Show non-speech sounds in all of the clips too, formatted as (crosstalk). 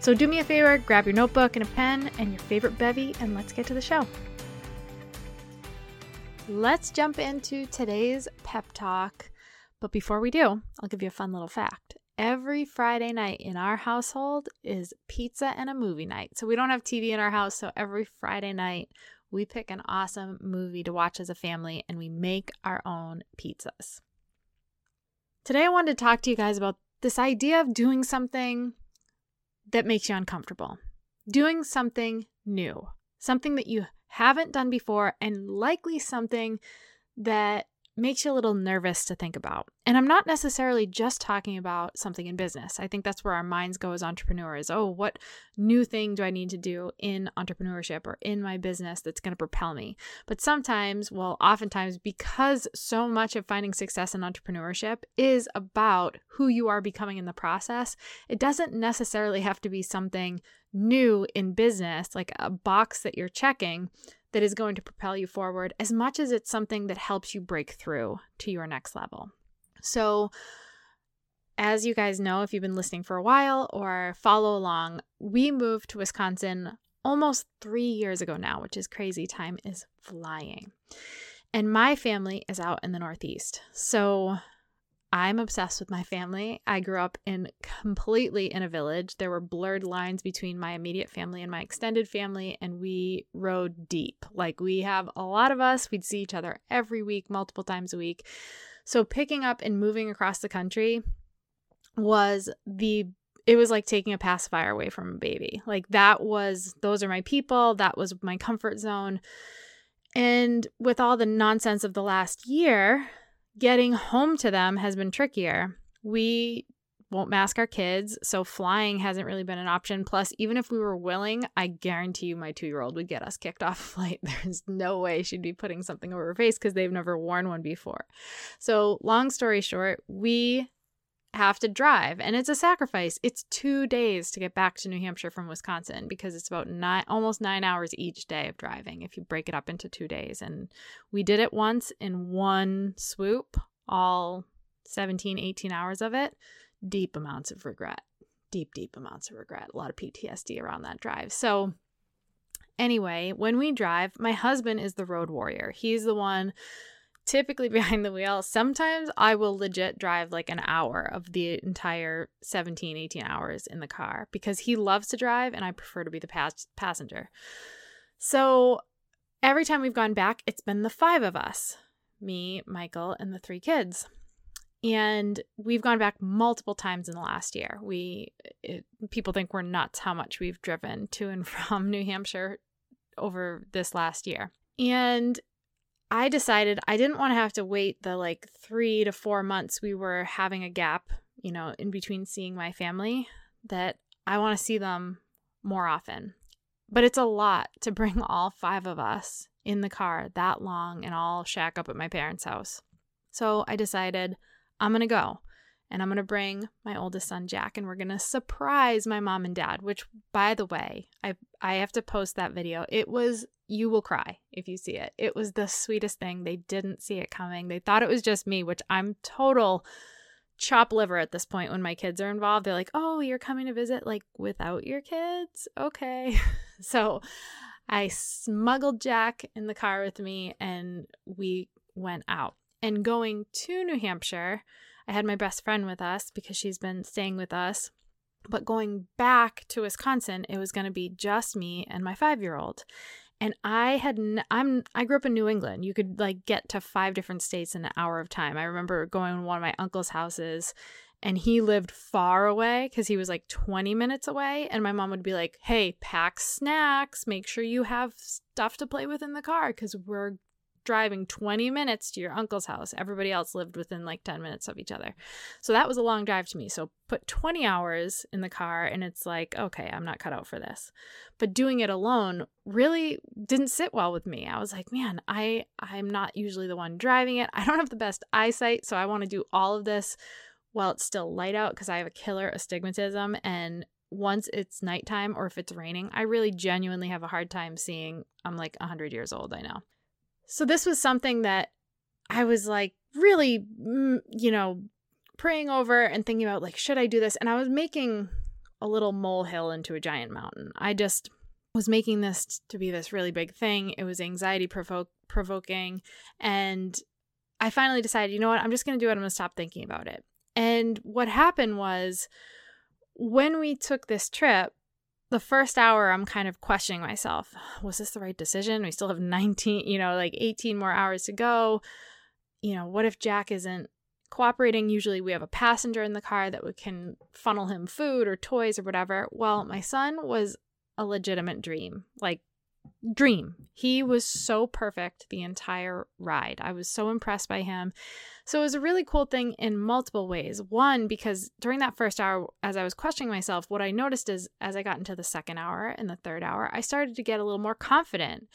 So do me a favor, grab your notebook and a pen and your favorite bevy, and let's get to the show. Let's jump into today's pep talk. But before we do, I'll give you a fun little fact. Every Friday night in our household is pizza and a movie night. So we don't have TV in our house, so every Friday night we pick an awesome movie to watch as a family and we make our own pizzas. Today I wanted to talk to you guys about this idea of doing something that makes you uncomfortable. Doing something new, something that you haven't done before, and likely something that makes you a little nervous to think about. And I'm not necessarily just talking about something in business. I think that's where our minds go as entrepreneurs. Oh, what new thing do I need to do in entrepreneurship or in my business that's going to propel me? But sometimes, well, oftentimes, because so much of finding success in entrepreneurship is about who you are becoming in the process, it doesn't necessarily have to be something new in business, like a box that you're checking that is going to propel you forward as much as it's something that helps you break through to your next level. So, as you guys know, if you've been listening for a while or follow along, we moved to Wisconsin almost three years ago now, which is crazy. Time is flying. And my family is out in the Northeast. So I'm obsessed with my family. I grew up in completely in a village. There were blurred lines between my immediate family and my extended family, and we rode deep. Like we have a lot of us. We'd see each other every week, multiple times a week. So picking up and moving across the country was the it was like taking a pacifier away from a baby. Like that was those are my people, that was my comfort zone. And with all the nonsense of the last year, getting home to them has been trickier. We won't mask our kids, so flying hasn't really been an option. Plus, even if we were willing, I guarantee you my two year old would get us kicked (laughs) off a flight. There's no way she'd be putting something over her face because they've never worn one before. So, long story short, we have to drive and it's a sacrifice. It's 2 days to get back to New Hampshire from Wisconsin because it's about 9 almost 9 hours each day of driving if you break it up into 2 days and we did it once in one swoop, all 17 18 hours of it. Deep amounts of regret. Deep deep amounts of regret. A lot of PTSD around that drive. So anyway, when we drive, my husband is the road warrior. He's the one typically (laughs) behind the wheel. Sometimes I will legit drive like an hour of the entire 17, 18 hours in the car because he loves to drive and I prefer to be the pas- passenger. So every time we've gone back, it's been the five of us me, Michael, and the three kids. And we've gone back multiple times in the last year. We it, people think we're nuts how much we've driven to and (laughs) from New Hampshire over this last year. And I decided I didn't want to have to wait the like three to four months we were having a gap, you know, in between seeing my family, that I want to see them more often. But it's a lot to bring (laughs) all five of us in the car that long and all shack up at my parents' house. So I decided I'm going to go and I'm going to bring my oldest son Jack and we're going to surprise my mom and dad, which by the way, I I have to post that video. It was you will cry if you see it. It was the sweetest thing. They didn't see it coming. They thought it was just me, which I'm total chop liver at this point when my kids are involved. They're like, "Oh, you're coming to visit like without your kids?" Okay. (laughs) so, I smuggled Jack in the car with me and we went out. And going to New Hampshire, I had my best friend with us because she's been staying with us. But going back to Wisconsin, it was going to be just me and my 5-year-old. And I had n- I'm I grew up in New England. You could like get to five different states in an hour of time. I remember going to one of my uncle's houses and he lived far away because he was like 20 minutes away and my mom would be like hey pack snacks make sure you have stuff to play with in the car because we're driving 20 minutes to your uncle's house everybody else lived within like 10 minutes of each other so that was a long drive to me so put 20 hours in the car and it's like okay i'm not cut out for this but doing it alone really didn't sit well with me i was like man i i'm not usually the one driving it i don't have the best eyesight so i want to do all of this while it's still light out because I have a killer astigmatism. And once it's nighttime or if it's raining, I really genuinely have a hard time seeing. I'm like 100 years old, I know. So this was something that I was like really, mm, you know, praying over and thinking about like, should I do this? And I was making a little molehill into a giant mountain. I just was making this to be this really big thing. It was anxiety provo- provoking. And I finally decided, you know what? I'm just going to do it. I'm going to stop thinking about it. And what happened was when we took this trip, the first hour I'm kind of questioning myself. Was this the right decision? We still have (laughs) 19, you know, like 18 more hours to go. You know, what if Jack isn't cooperating? Usually we have a passenger in the car that we can funnel him food or toys or whatever. Well, my son was a legitimate dream. Like dream. He was so perfect the entire ride. I was so impressed by him. So it was a really cool thing in multiple ways. One, because during that first hour, as I was questioning myself, what I noticed is as I got into the second hour and the third hour, I started to get a little more confident.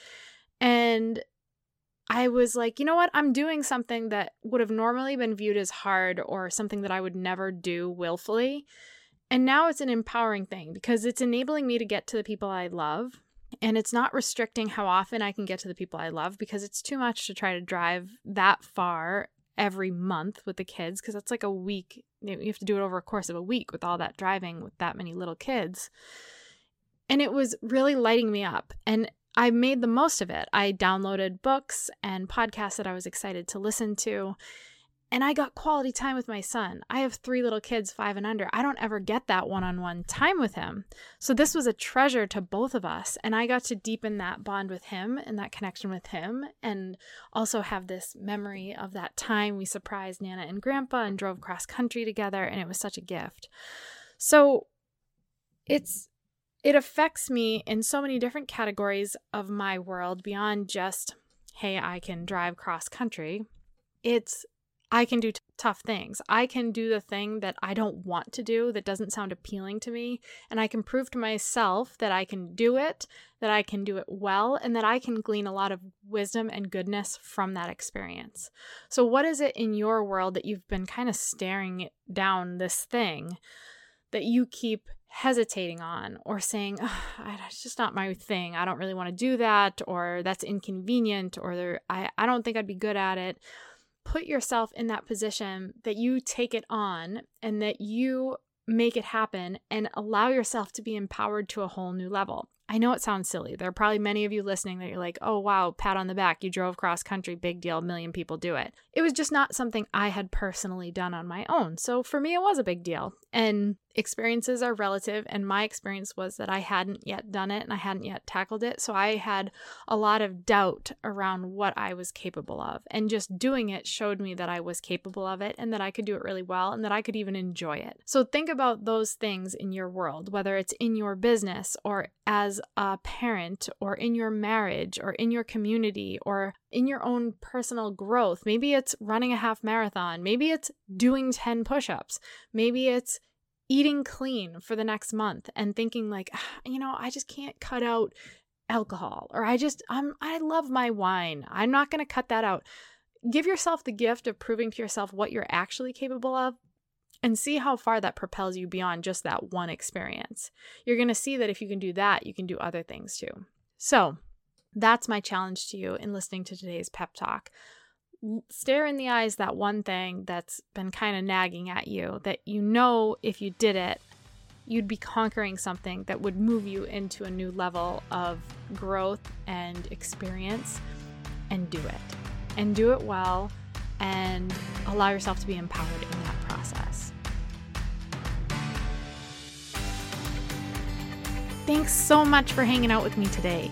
And I was like, you know what? I'm doing something that would have normally been viewed as hard or something that I would never do willfully. And now it's an empowering thing because it's enabling me to get to the people I love and it's not restricting how often I can get to the people I love because it's too much to try to drive that far every month with the kids because that's like a week. You have to do it over a course of a week with all that driving with that many little kids. And it was really lighting me up. And I made the most of it. I downloaded books and podcasts that I was excited to listen to. And I got quality time with my son. I have three little kids, five and under. I don't ever get that one on one time with him. So this was a treasure to both of us. And I got to deepen that bond with him and that connection with him. And also have this memory of that time we surprised Nana and Grandpa and drove cross country together. And it was such a gift. So it's. It affects me in so many different categories of my world beyond just, hey, I can drive cross country. It's I can do t- tough things. I can do the thing that I don't want to do, that doesn't sound appealing to me. And I can prove to myself that I can do it, that I can do it well, and that I can glean a lot of wisdom and goodness from that experience. So, what is it in your world that you've been kind of staring down this thing that you keep hesitating on or saying, it's just not my thing. I don't really want to do that, or that's inconvenient, or I, I don't think I'd be good at it put yourself in that position that you take it on and that you make it happen and allow yourself to be empowered to a whole new level. I know it sounds silly. There are probably many of you listening that you're like, oh, wow, pat on the back. You drove cross country, big deal. A million people do it. It was just not something I had personally done on my own. So for me, it was a big deal. And experiences are relative. And my experience was that I hadn't yet done it and I hadn't yet tackled it. So I had a lot of doubt around what I was capable of. And just doing it showed me that I was capable of it and that I could do it really well and that I could even enjoy it. So think about those things in your world, whether it's in your business or as a parent or in your marriage or in your community or in your own personal growth. Maybe it's running a half marathon. Maybe it's doing 10 push ups. Maybe it's eating clean for the next month and thinking like ah, you know i just can't cut out alcohol or i just i'm i love my wine. I'm not going to cut that out. Give yourself the gift of proving to yourself what you're actually capable of and see how far that propels you beyond just that one experience. You're going to see that if you can do that you can do other things too. So that's my challenge to you in listening to today's pep talk stare in the eyes that one thing that's been kind of nagging at you that you know if you did it you'd be conquering something that would move you into a new level of growth and experience and do it. And do it well and allow yourself to be empowered in that process. Thanks so much for hanging out with me today.